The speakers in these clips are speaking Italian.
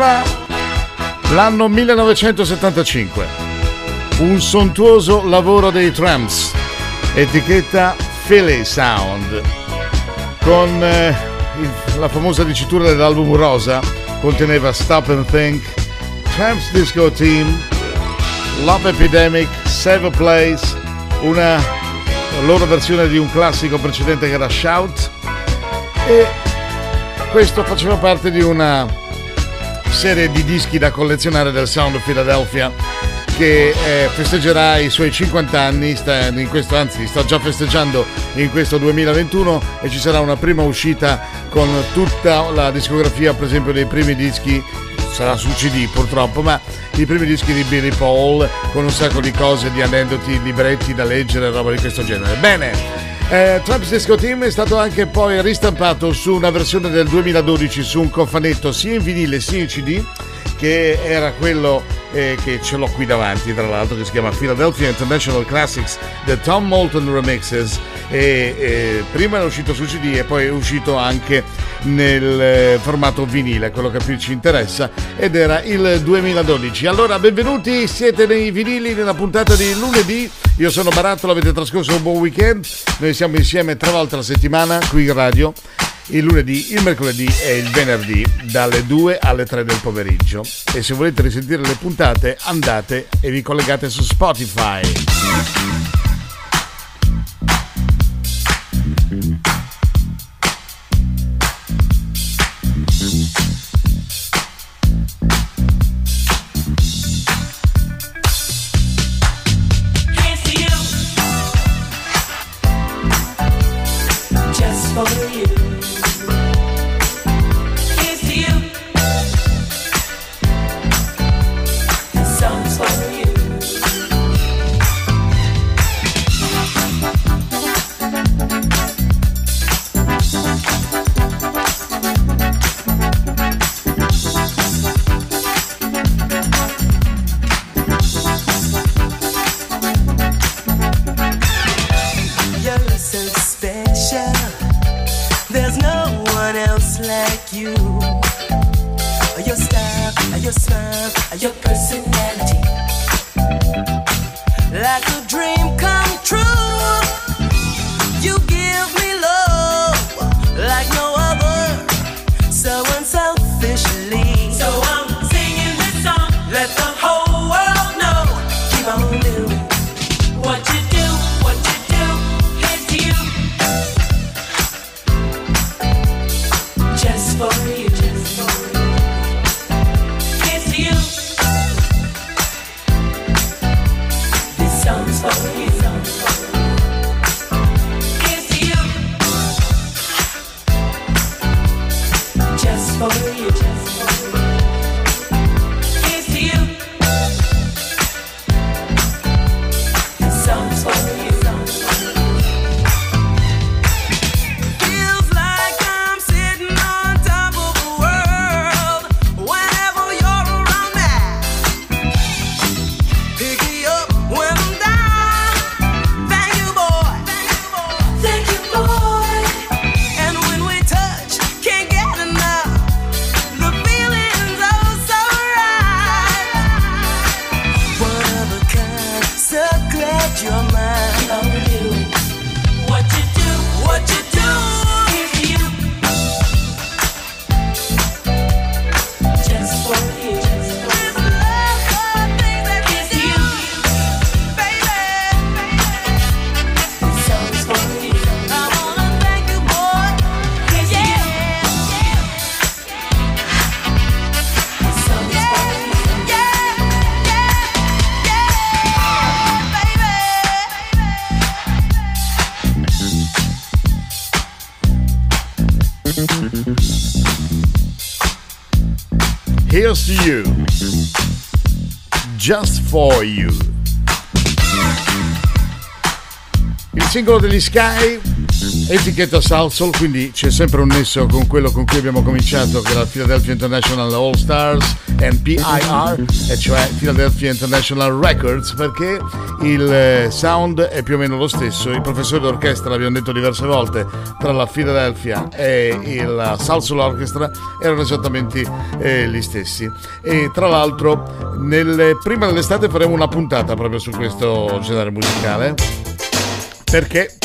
Correva l'anno 1975. Un sontuoso lavoro dei Tramps, etichetta Philly Sound, con eh, la famosa dicitura dell'album Rosa, conteneva Stop and Think, Tramps Disco Team, Love Epidemic, Save a Place, una loro versione di un classico precedente che era Shout e questo faceva parte di una serie di dischi da collezionare del Sound of Philadelphia che eh, festeggerà i suoi 50 anni, sta, in questo, anzi sta già festeggiando in questo 2021 e ci sarà una prima uscita con tutta la discografia per esempio dei primi dischi sarà su CD purtroppo, ma i primi dischi di Billy Paul con un sacco di cose, di aneddoti, libretti da leggere, roba di questo genere. Bene, eh, Traps Disco Team è stato anche poi ristampato su una versione del 2012 su un cofanetto sia in vinile sia in CD che era quello eh, che ce l'ho qui davanti tra l'altro che si chiama Philadelphia International Classics The Tom Moulton Remixes. E, e prima è uscito su CD e poi è uscito anche nel eh, formato vinile quello che più ci interessa ed era il 2012 allora benvenuti siete nei vinili nella puntata di lunedì io sono Barattolo avete trascorso un buon weekend noi siamo insieme tre volte alla settimana qui in radio il lunedì, il mercoledì e il venerdì dalle 2 alle 3 del pomeriggio. E se volete risentire le puntate andate e vi collegate su Spotify. For you. Il singolo degli Sky, etichetta Salsoul, quindi c'è sempre un nesso con quello con cui abbiamo cominciato, che la Philadelphia International All Stars and PIR, e cioè Philadelphia International Records, perché il eh, sound è più o meno lo stesso. I professori d'orchestra, l'abbiamo detto diverse volte, tra la Philadelphia e il Salsoul Orchestra erano esattamente eh, gli stessi. E tra l'altro, nel, prima dell'estate faremo una puntata proprio su questo genere musicale perché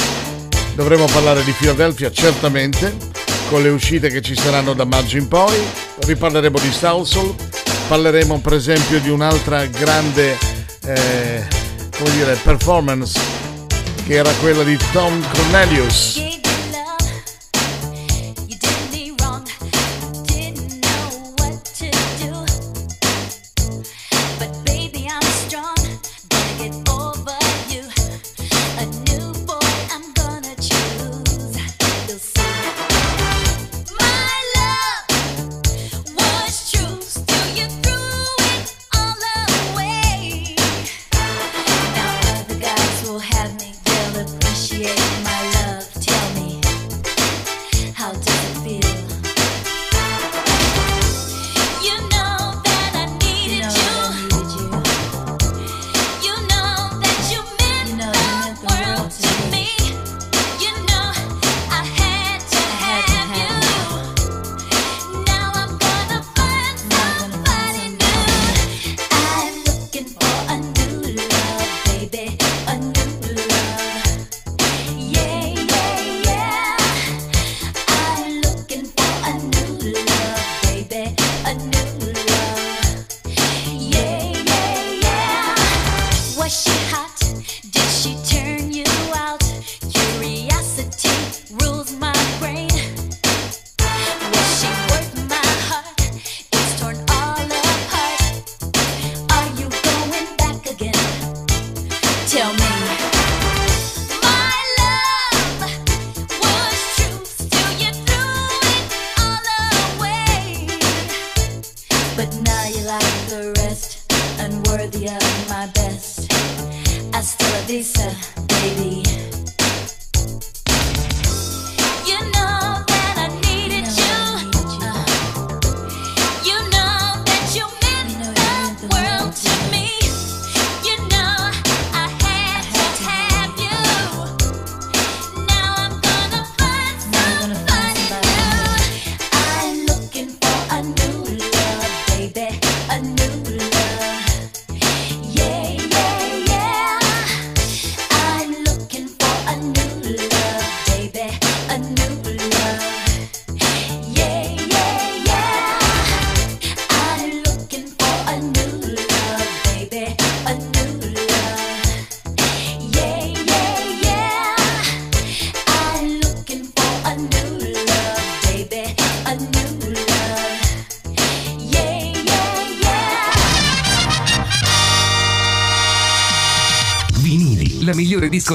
dovremo parlare di Philadelphia certamente con le uscite che ci saranno da maggio in poi, riparleremo di Soulsoul, parleremo per esempio di un'altra grande eh, come dire, performance che era quella di Tom Cornelius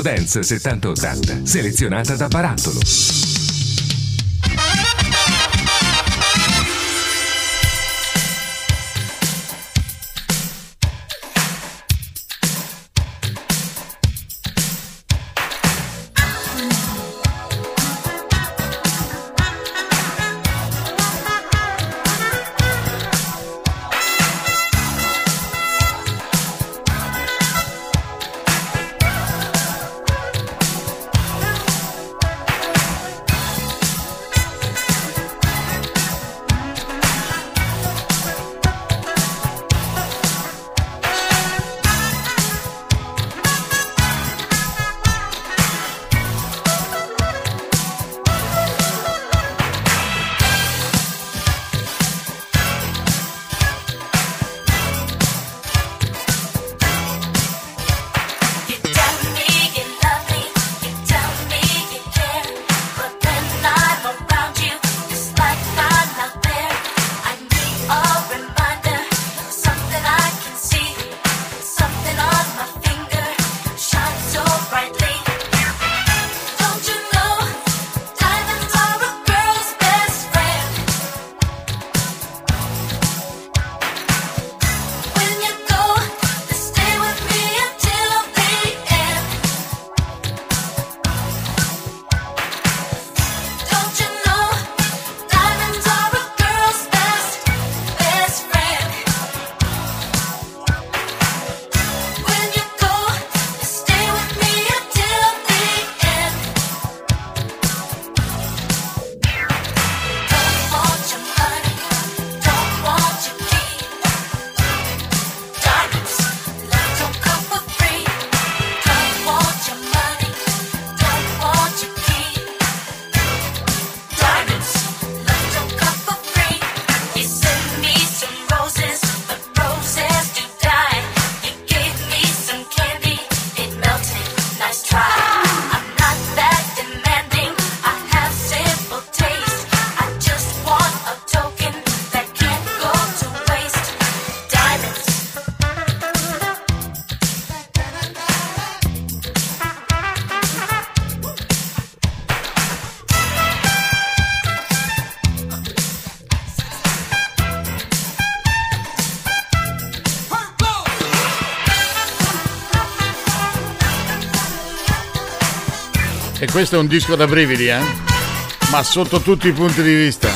disco dance 70-80, selezionata da Barattolo. Questo è un disco da brividi, eh? Ma sotto tutti i punti di vista.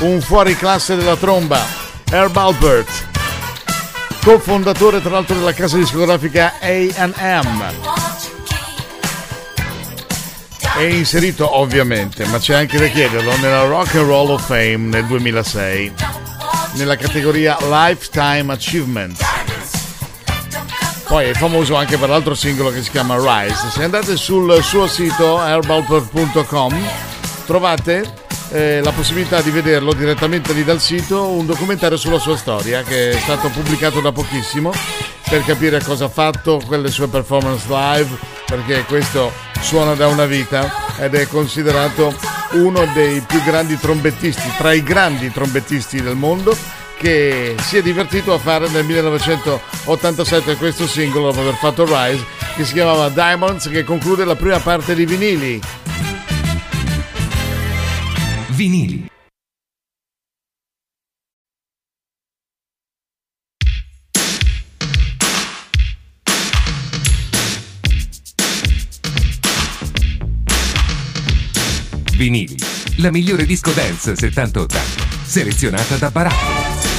Un fuoriclasse della tromba, Herb Albert, cofondatore tra l'altro della casa discografica AM. È inserito ovviamente, ma c'è anche da chiederlo, nella Rock and Roll of Fame nel 2006, nella categoria Lifetime Achievement. Poi è famoso anche per l'altro singolo che si chiama Rise. Se andate sul suo sito herbalper.com trovate eh, la possibilità di vederlo direttamente lì dal sito, un documentario sulla sua storia che è stato pubblicato da pochissimo per capire cosa ha fatto, quelle sue performance live, perché questo suona da una vita ed è considerato uno dei più grandi trombettisti, tra i grandi trombettisti del mondo che si è divertito a fare nel 1987 questo singolo dopo aver fatto Rise che si chiamava Diamonds che conclude la prima parte di vinili. Vinili. Vinili, la migliore disco dance 70-80, selezionata da Baratto.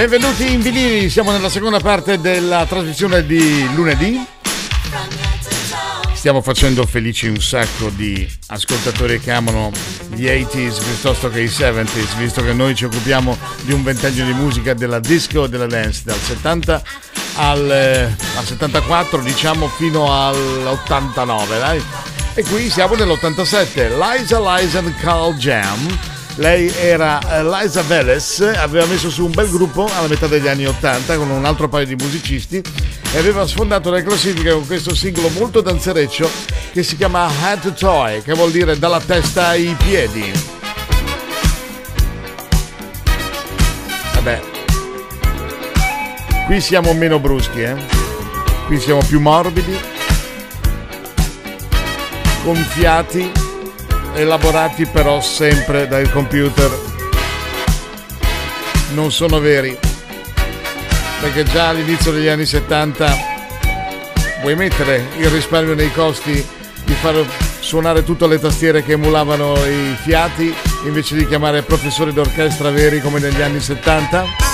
Benvenuti in vinili, siamo nella seconda parte della trasmissione di lunedì. Stiamo facendo felici un sacco di ascoltatori che amano gli 80s piuttosto che i 70s, visto che noi ci occupiamo di un ventennio di musica della disco e della dance, dal 70 al, eh, al 74, diciamo fino all'89, dai. E qui siamo nell'87, Liza Liza and Carl Jam. Lei era eh, Liza Veles, aveva messo su un bel gruppo alla metà degli anni 80 con un altro paio di musicisti e aveva sfondato le classifiche con questo singolo molto danzereccio che si chiama Head to Toy, che vuol dire dalla testa ai piedi. Vabbè, qui siamo meno bruschi, eh? Qui siamo più morbidi, gonfiati, elaborati però sempre dal computer. Non sono veri perché già all'inizio degli anni 70 vuoi mettere il risparmio nei costi di far suonare tutte le tastiere che emulavano i fiati invece di chiamare professori d'orchestra veri come negli anni 70?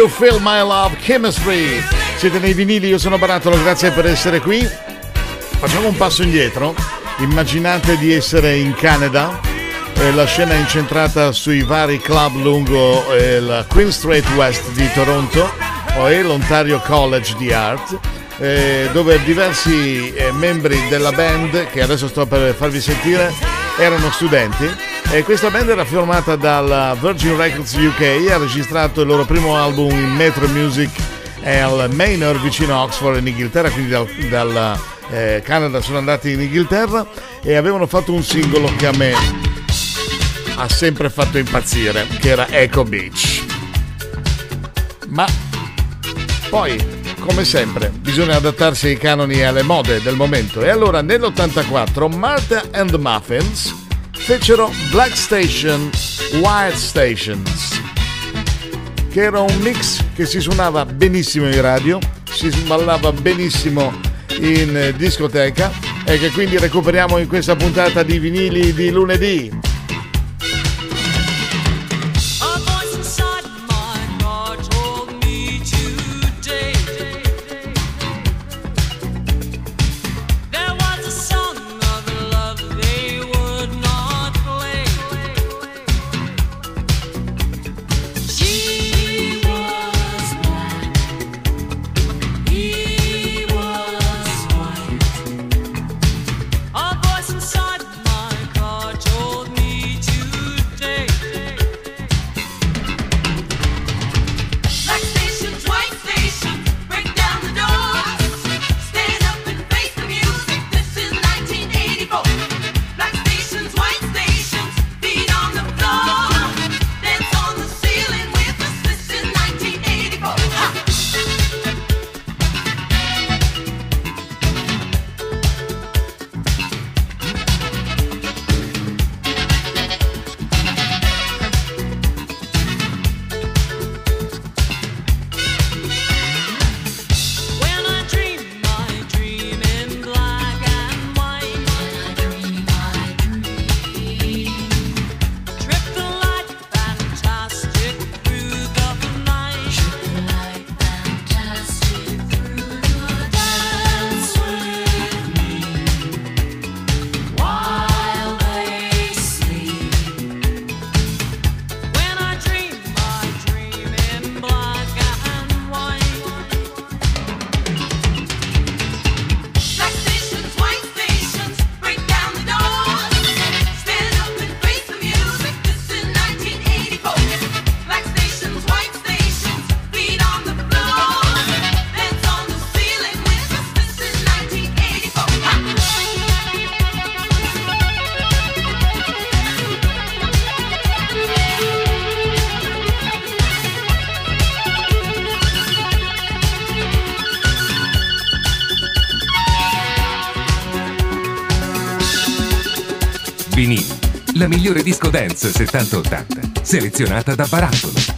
You feel my love? Chemistry. Siete nei vinili, io sono Barattolo, grazie per essere qui. Facciamo un passo indietro. Immaginate di essere in Canada. la scena è incentrata sui vari club lungo eh, la Queen Street West di Toronto è l'Ontario College di Art. eh, dove diversi eh, membri della band, che adesso sto per farvi sentire, erano studenti e questa band era formata dalla Virgin Records UK, ha registrato il loro primo album in Metro Music al Manor vicino a Oxford in Inghilterra, quindi dal, dal, eh, Canada sono andati in Inghilterra e avevano fatto un singolo che a me ha sempre fatto impazzire, che era Echo Beach. Ma poi, come sempre, bisogna adattarsi ai canoni e alle mode del momento. E allora nell'84 Martha and the Muffins fecero Black Station, White Stations, che era un mix che si suonava benissimo in radio, si ballava benissimo in eh, discoteca e che quindi recuperiamo in questa puntata di vinili di lunedì. Migliore disco dance 70-80, selezionata da Barattolo.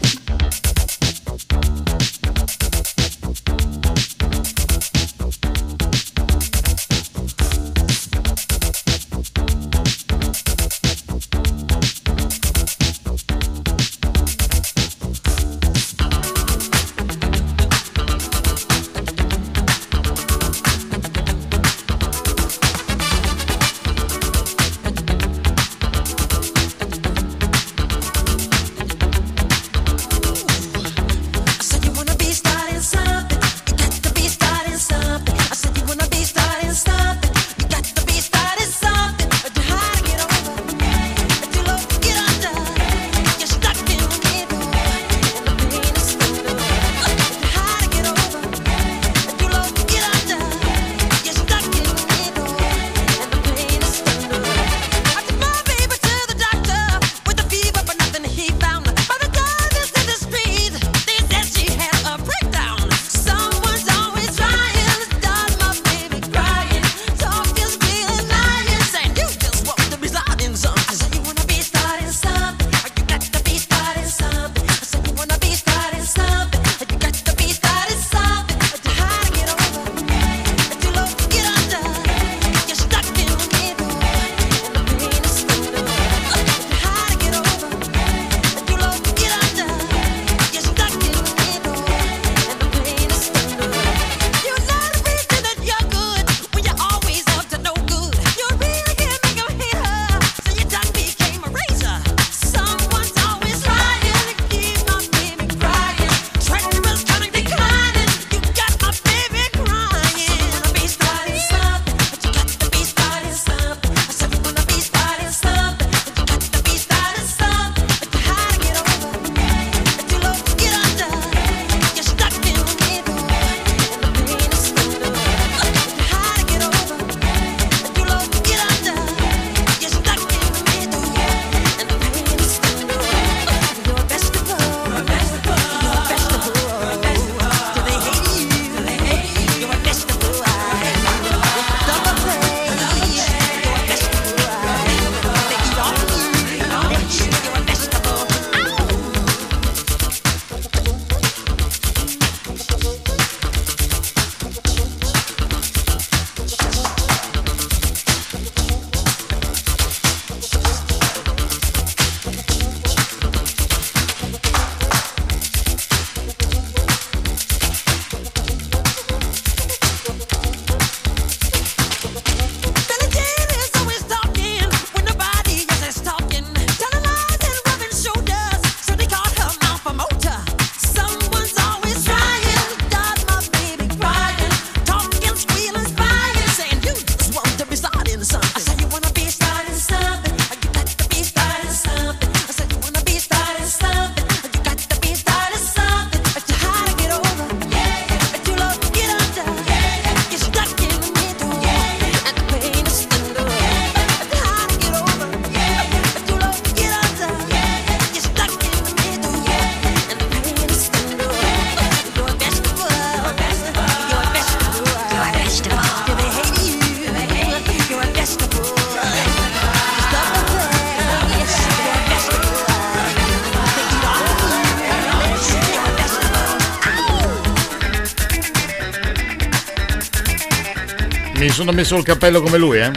Sono messo il cappello come lui, eh?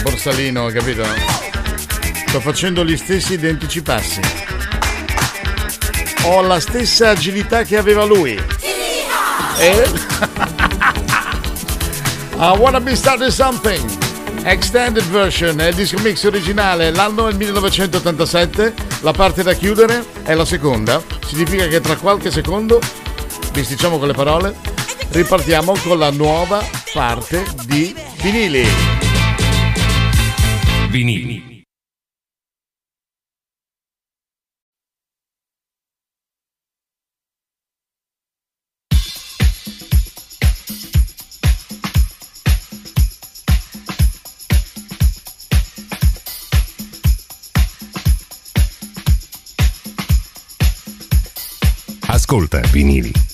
Borsalino, capito? Sto facendo gli stessi identici passi. Ho la stessa agilità che aveva lui. Eh? I wanna be starting something. Extended version è il disco mix originale, l'anno è il 1987, la parte da chiudere è la seconda, significa che tra qualche secondo, bisticciamo con le parole, ripartiamo con la nuova parte di vinili. Vinili. Ascolta vinili.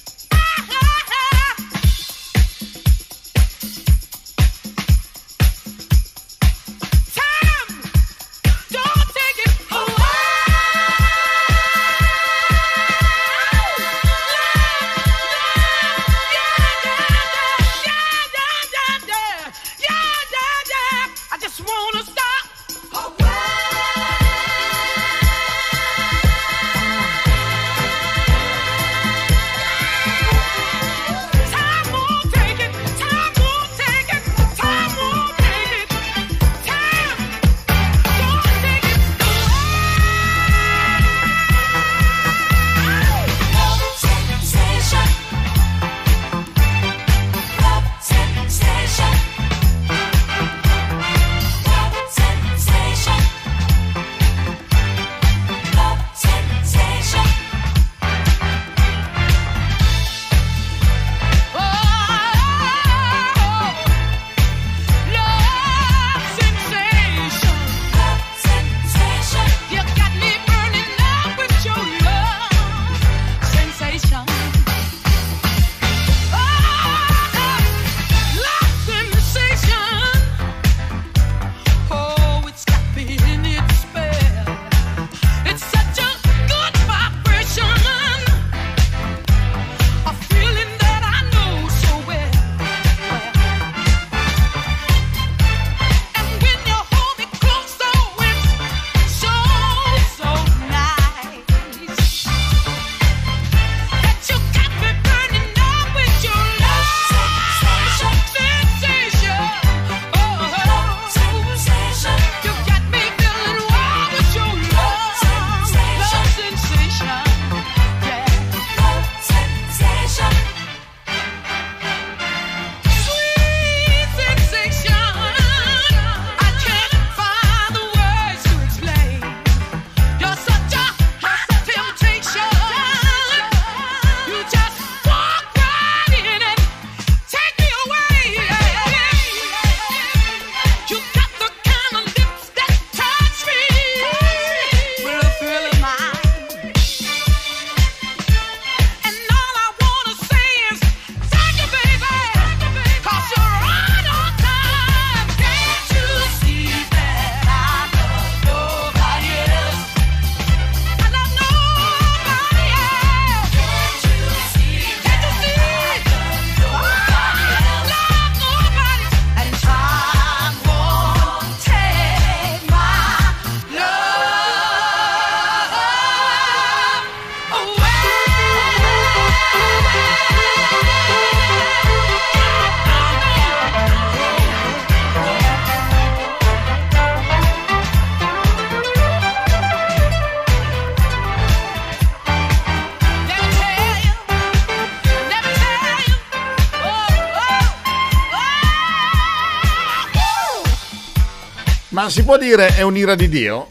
Ma si può dire è un'ira di Dio?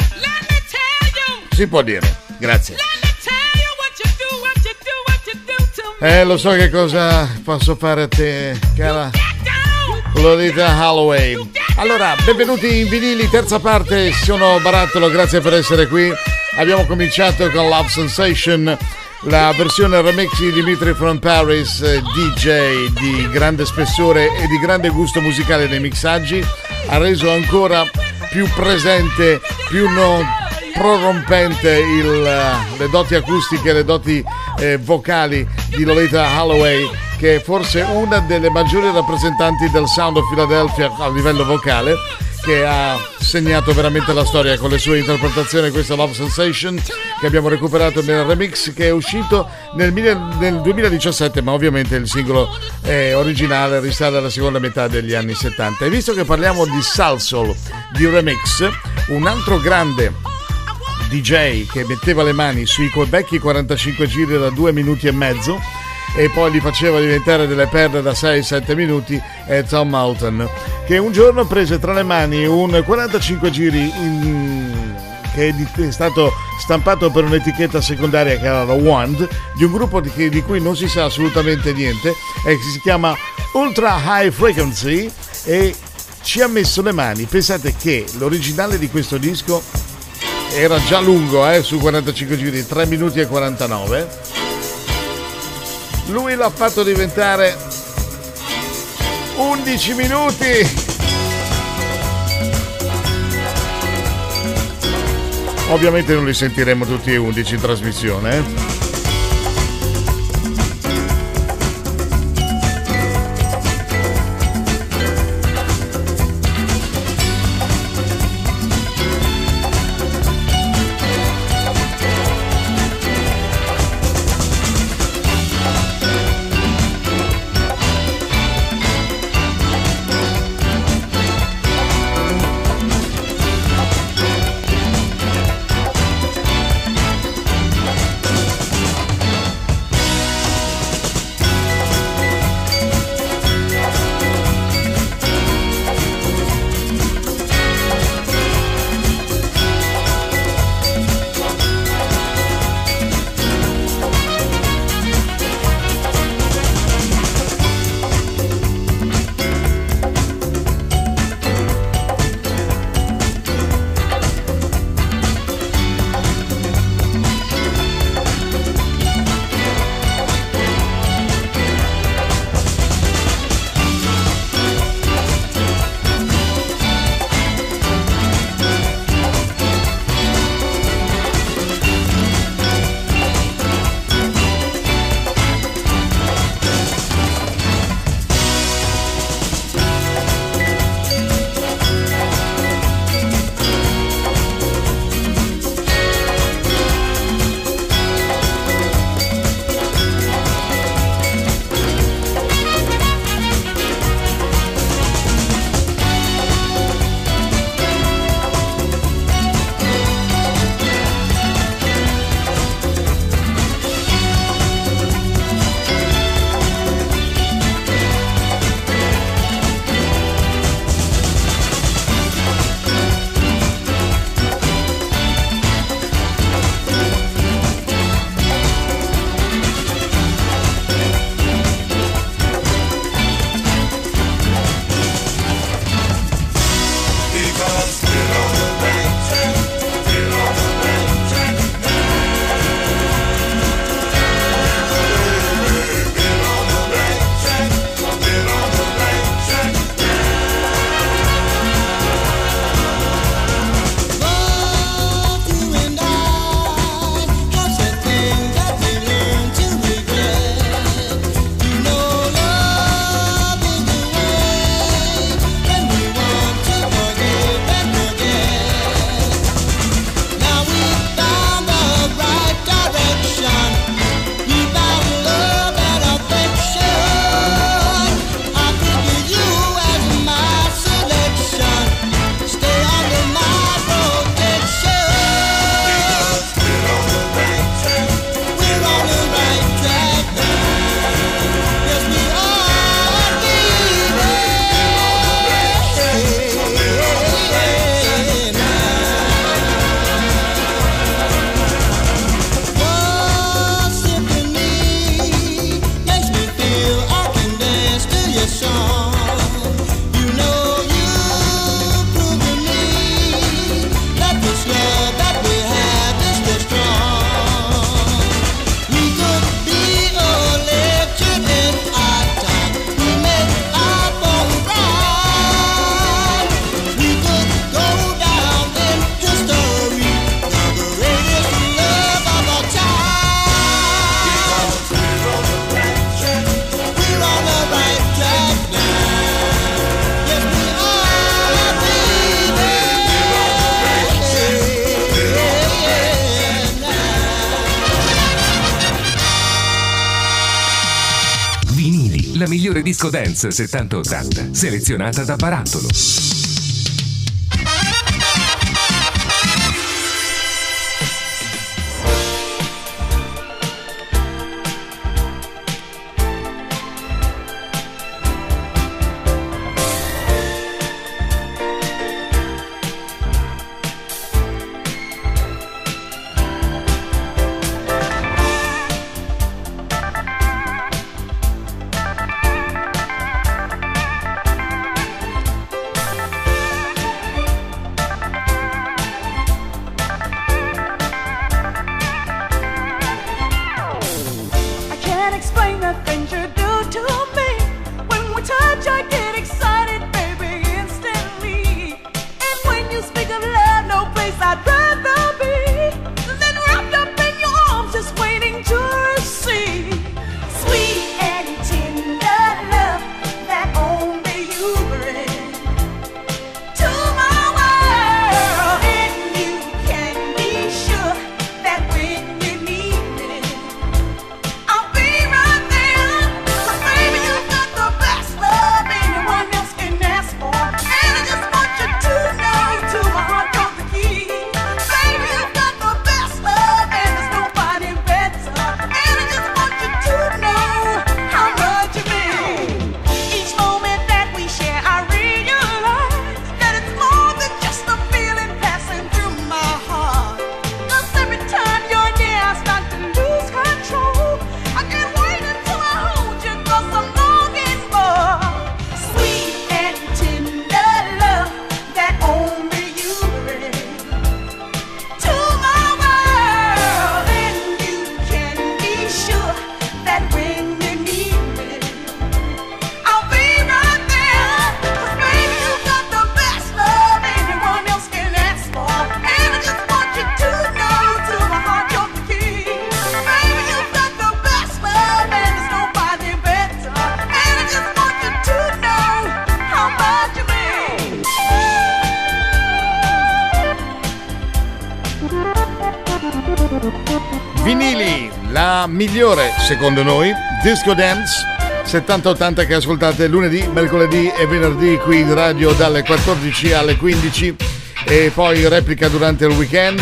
Si può dire. Grazie. Eh, lo so che cosa posso fare a te, cara Lolita Holloway. Allora, benvenuti in vinili, terza parte, sono Barattolo, grazie per essere qui. Abbiamo cominciato con Love Sensation, la versione remix di Dimitri from Paris, DJ di grande spessore e di grande gusto musicale nei mixaggi, ha reso ancora più presente, più no- prorompente il, le doti acustiche, le doti eh, vocali di Lolita Holloway che è forse una delle maggiori rappresentanti del sound of Philadelphia a livello vocale, che ha segnato veramente la storia con le sue interpretazioni. Questa Love Sensation che abbiamo recuperato nel remix che è uscito nel, nel 2017, ma ovviamente il singolo eh, originale risale alla seconda metà degli anni 70. E visto che parliamo di Salsoul, di remix, un altro grande DJ che metteva le mani sui vecchi 45 giri da 2 minuti e mezzo e poi li faceva diventare delle perle da 6-7 minuti è Tom Moulton che un giorno prese tra le mani un 45 giri in- che è stato stampato per un'etichetta secondaria che era la Wand di un gruppo di cui non si sa assolutamente niente e che si chiama Ultra High Frequency e ci ha messo le mani. Pensate che l'originale di questo disco era già lungo eh, su 45 giri 3 minuti e 49 lui l'ha fatto diventare 11 minuti ovviamente non li sentiremo tutti e 11 in trasmissione eh. Disco Dance 7080, selezionata da Barattolo. vinili, la migliore secondo noi, Disco Dance 70-80 che ascoltate lunedì, mercoledì e venerdì qui in radio dalle 14 alle 15 e poi replica durante il weekend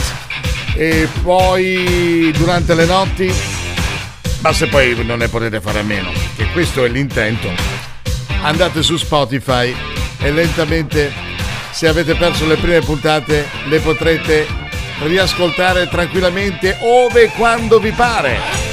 e poi durante le notti, ma se poi non ne potete fare a meno, che questo è l'intento, andate su Spotify e lentamente se avete perso le prime puntate le potrete riascoltare tranquillamente ove e quando vi pare.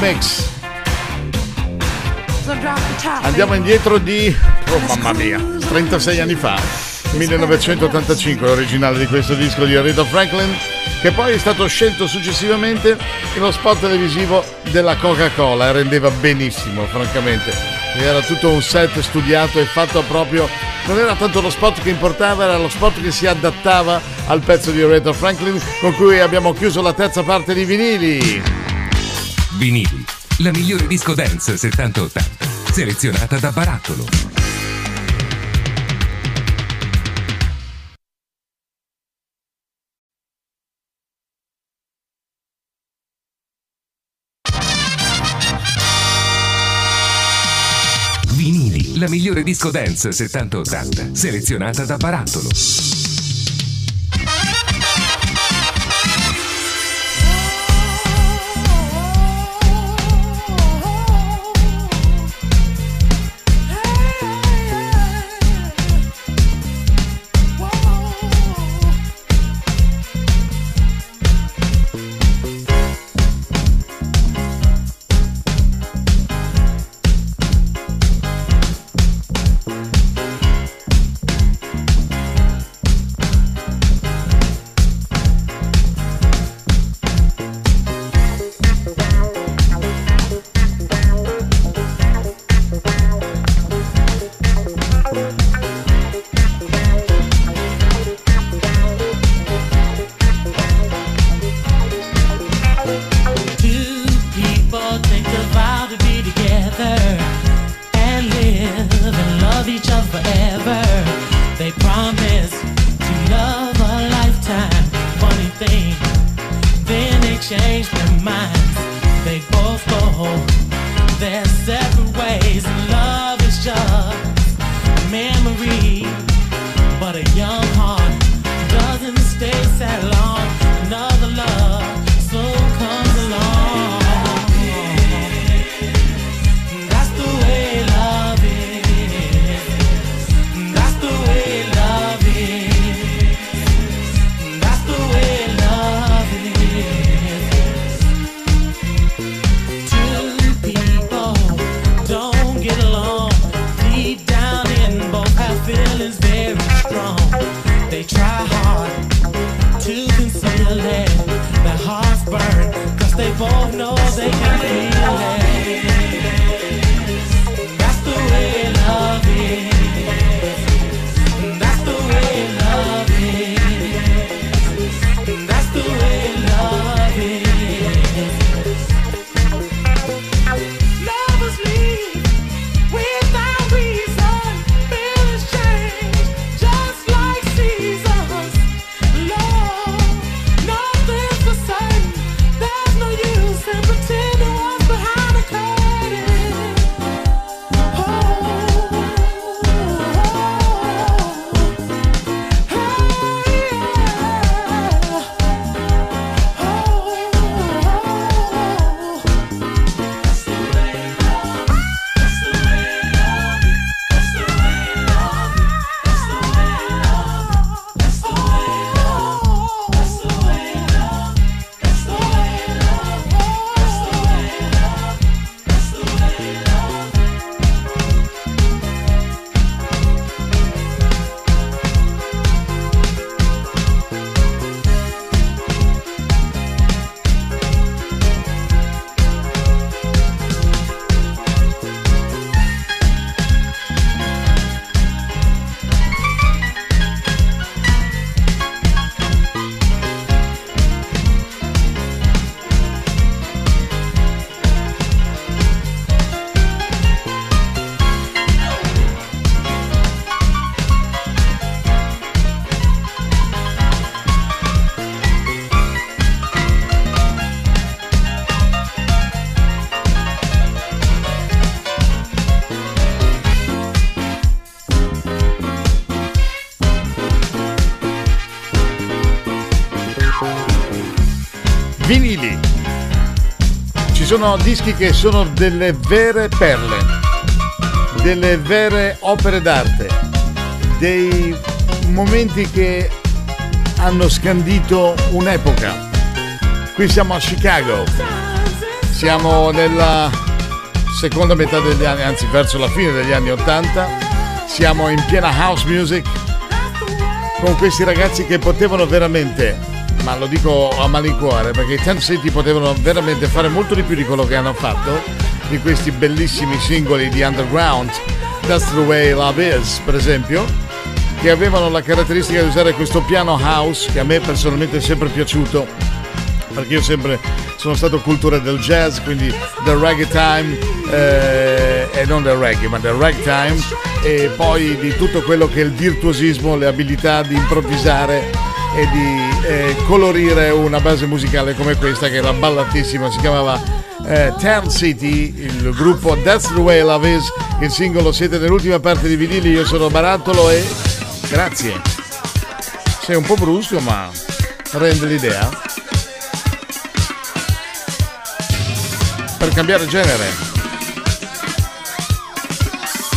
Mix. Andiamo indietro di, oh mamma mia, 36 anni fa, 1985, l'originale di questo disco di Aretha Franklin, che poi è stato scelto successivamente in uno spot televisivo della Coca-Cola e rendeva benissimo, francamente. Era tutto un set studiato e fatto proprio, non era tanto lo spot che importava, era lo spot che si adattava al pezzo di Aretha Franklin, con cui abbiamo chiuso la terza parte di vinili. Vinili, la migliore disco dance 70-80, selezionata da Barattolo. La migliore disco dance 70-80, selezionata da Barattolo. Sono dischi che sono delle vere perle. delle vere opere d'arte, dei momenti che hanno scandito un'epoca. Qui siamo a Chicago, siamo nella seconda metà degli anni, anzi verso la fine degli anni 80, siamo in piena house music con questi ragazzi che potevano veramente, ma lo dico a malincuore, perché i City potevano veramente fare molto di più di quello che hanno fatto, di questi bellissimi singoli di underground, That's the Way Love Is, per esempio, che avevano la caratteristica di usare questo piano house che a me personalmente è sempre piaciuto, perché io sempre sono stato cultura del jazz, quindi del reggae time, eh, e non del reggae, ma del ragtime, e poi di tutto quello che è il virtuosismo, le abilità di improvvisare e di eh, colorire una base musicale come questa che era ballatissima, si chiamava eh, Town City, il gruppo That's the Way Love Is, il singolo siete nell'ultima parte di vinili, io sono Barattolo e grazie. Sei un po' brusco ma rende l'idea. Per cambiare genere.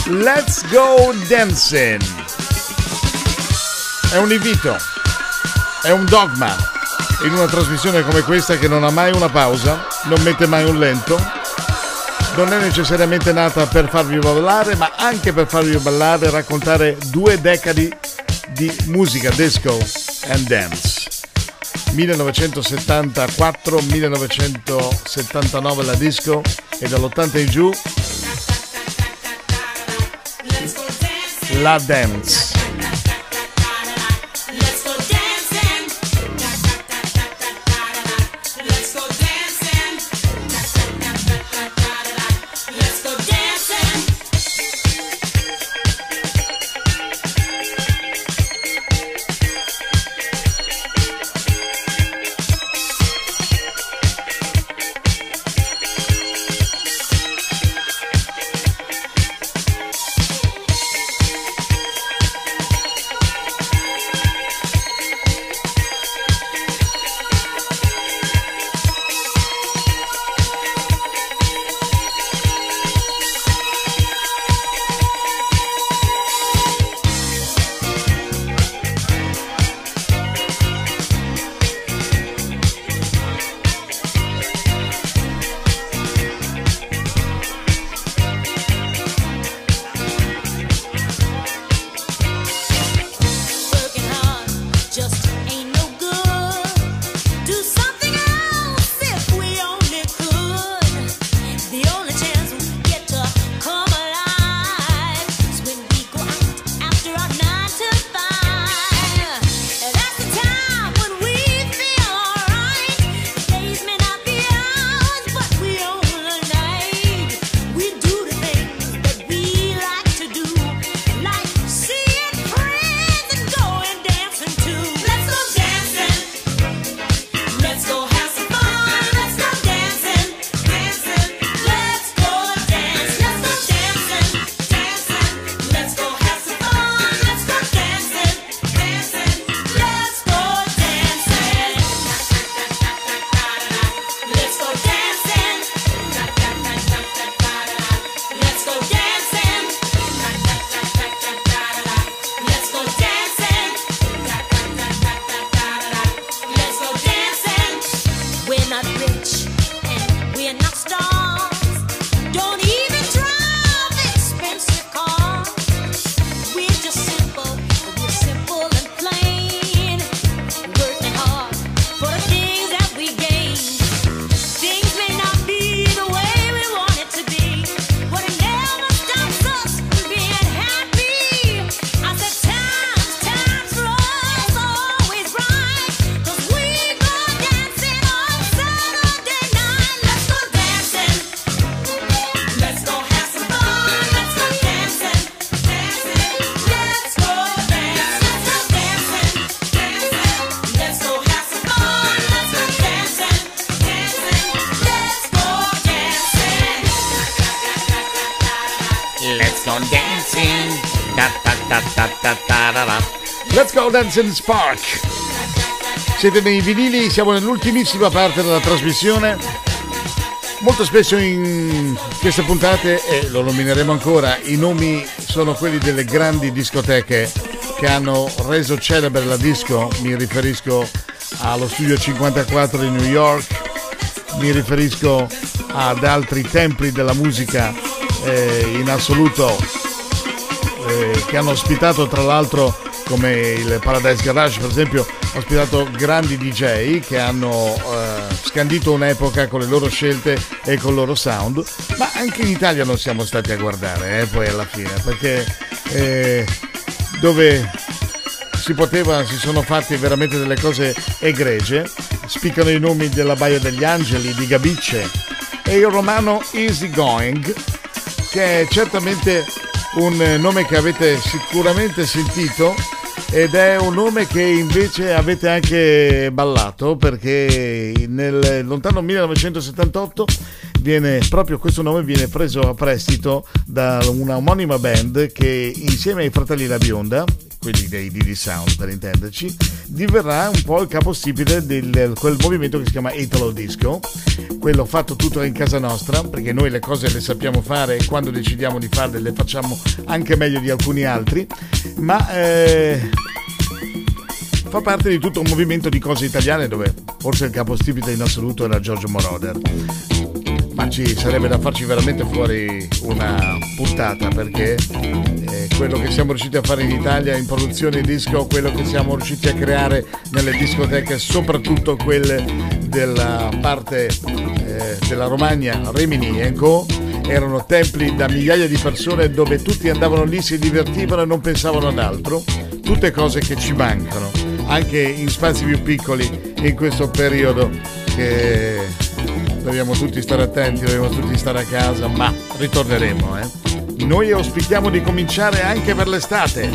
Let's go dancing. È un invito, è un dogma in una trasmissione come questa che non ha mai una pausa, non mette mai un lento, non è necessariamente nata per farvi ballare, ma anche per farvi ballare e raccontare due decadi di musica disco and dance. 1974-1979 la disco e dall'80 in giù la dance. Go dancing spark. Siete nei vinili, siamo nell'ultimissima parte della trasmissione. Molto spesso in queste puntate, e lo nomineremo ancora, i nomi sono quelli delle grandi discoteche che hanno reso celebre la disco. Mi riferisco allo Studio 54 di New York, mi riferisco ad altri templi della musica eh, in assoluto eh, che hanno ospitato tra l'altro come il Paradise Garage per esempio ha ospitato grandi DJ che hanno eh, scandito un'epoca con le loro scelte e con il loro sound ma anche in Italia non siamo stati a guardare eh, poi alla fine perché eh, dove si poteva si sono fatte veramente delle cose egregie spiccano i nomi della Baia degli Angeli di Gabicce e il romano Easy Going che è certamente un nome che avete sicuramente sentito ed è un nome che invece avete anche ballato perché nel lontano 1978 viene proprio questo nome viene preso a prestito da una omonima band che insieme ai fratelli La Bionda quelli dei DD Sound per intenderci, diverrà un po' il capostipite di quel movimento che si chiama Italo Disco, quello fatto tutto in casa nostra, perché noi le cose le sappiamo fare e quando decidiamo di farle le facciamo anche meglio di alcuni altri, ma eh, fa parte di tutto un movimento di cose italiane dove forse il capostipite in assoluto era Giorgio Moroder ma ci sarebbe da farci veramente fuori una puntata perché eh, quello che siamo riusciti a fare in Italia in produzione disco, quello che siamo riusciti a creare nelle discoteche, soprattutto quelle della parte eh, della Romagna, Rimini e Co. Erano templi da migliaia di persone dove tutti andavano lì, si divertivano e non pensavano ad altro. Tutte cose che ci mancano, anche in spazi più piccoli in questo periodo che dobbiamo tutti stare attenti, dobbiamo tutti stare a casa, ma ritorneremo, eh. Noi auspichiamo di cominciare anche per l'estate.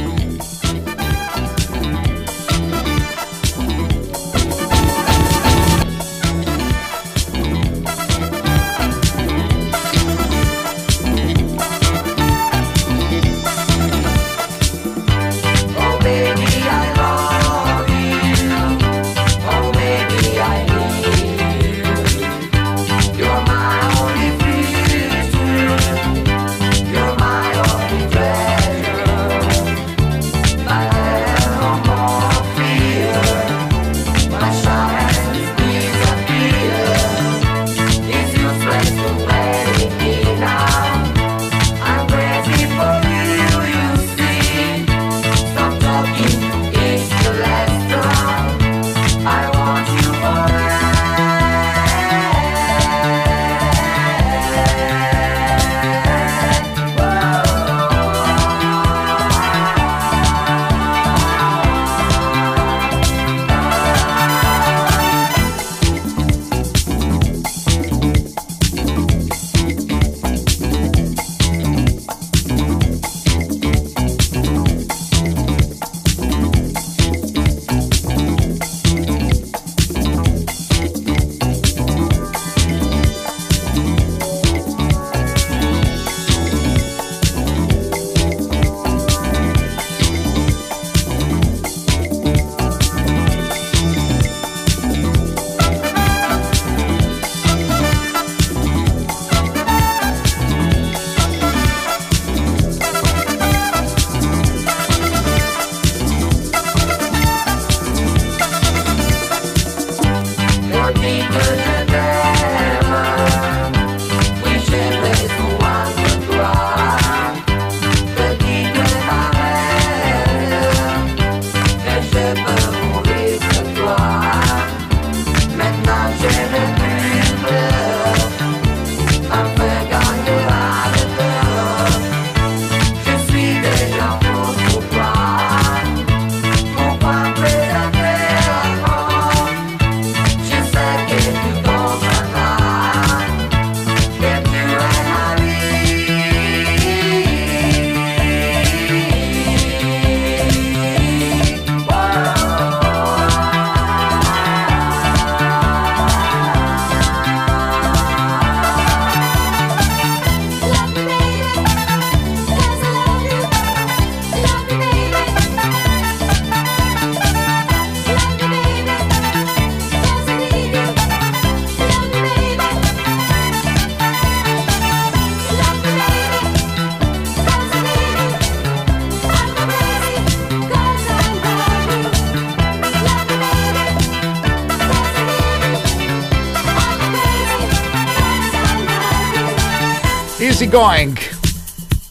Going,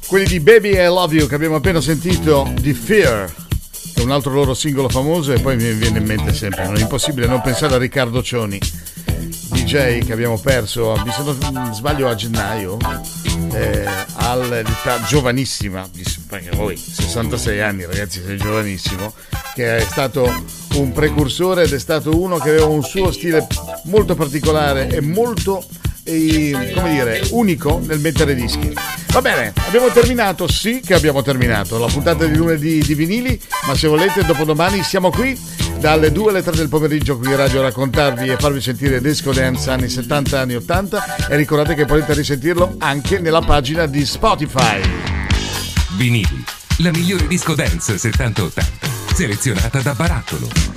quelli di Baby I Love You che abbiamo appena sentito di Fear, che è un altro loro singolo famoso e poi mi viene in mente sempre, non è impossibile non pensare a Riccardo Cioni, DJ che abbiamo perso, se non sbaglio a gennaio, eh, all'età giovanissima, perché voi 66 anni ragazzi sei giovanissimo, che è stato un precursore ed è stato uno che aveva un suo stile molto particolare e molto come dire, unico nel mettere dischi. Va bene, abbiamo terminato, sì che abbiamo terminato la puntata di lunedì di vinili, ma se volete dopodomani siamo qui dalle 2 alle 3 del pomeriggio qui in radio a raccontarvi e farvi sentire disco dance anni 70 anni 80 e ricordate che potete risentirlo anche nella pagina di Spotify. Vinili, la migliore disco dance 70-80, selezionata da Barattolo.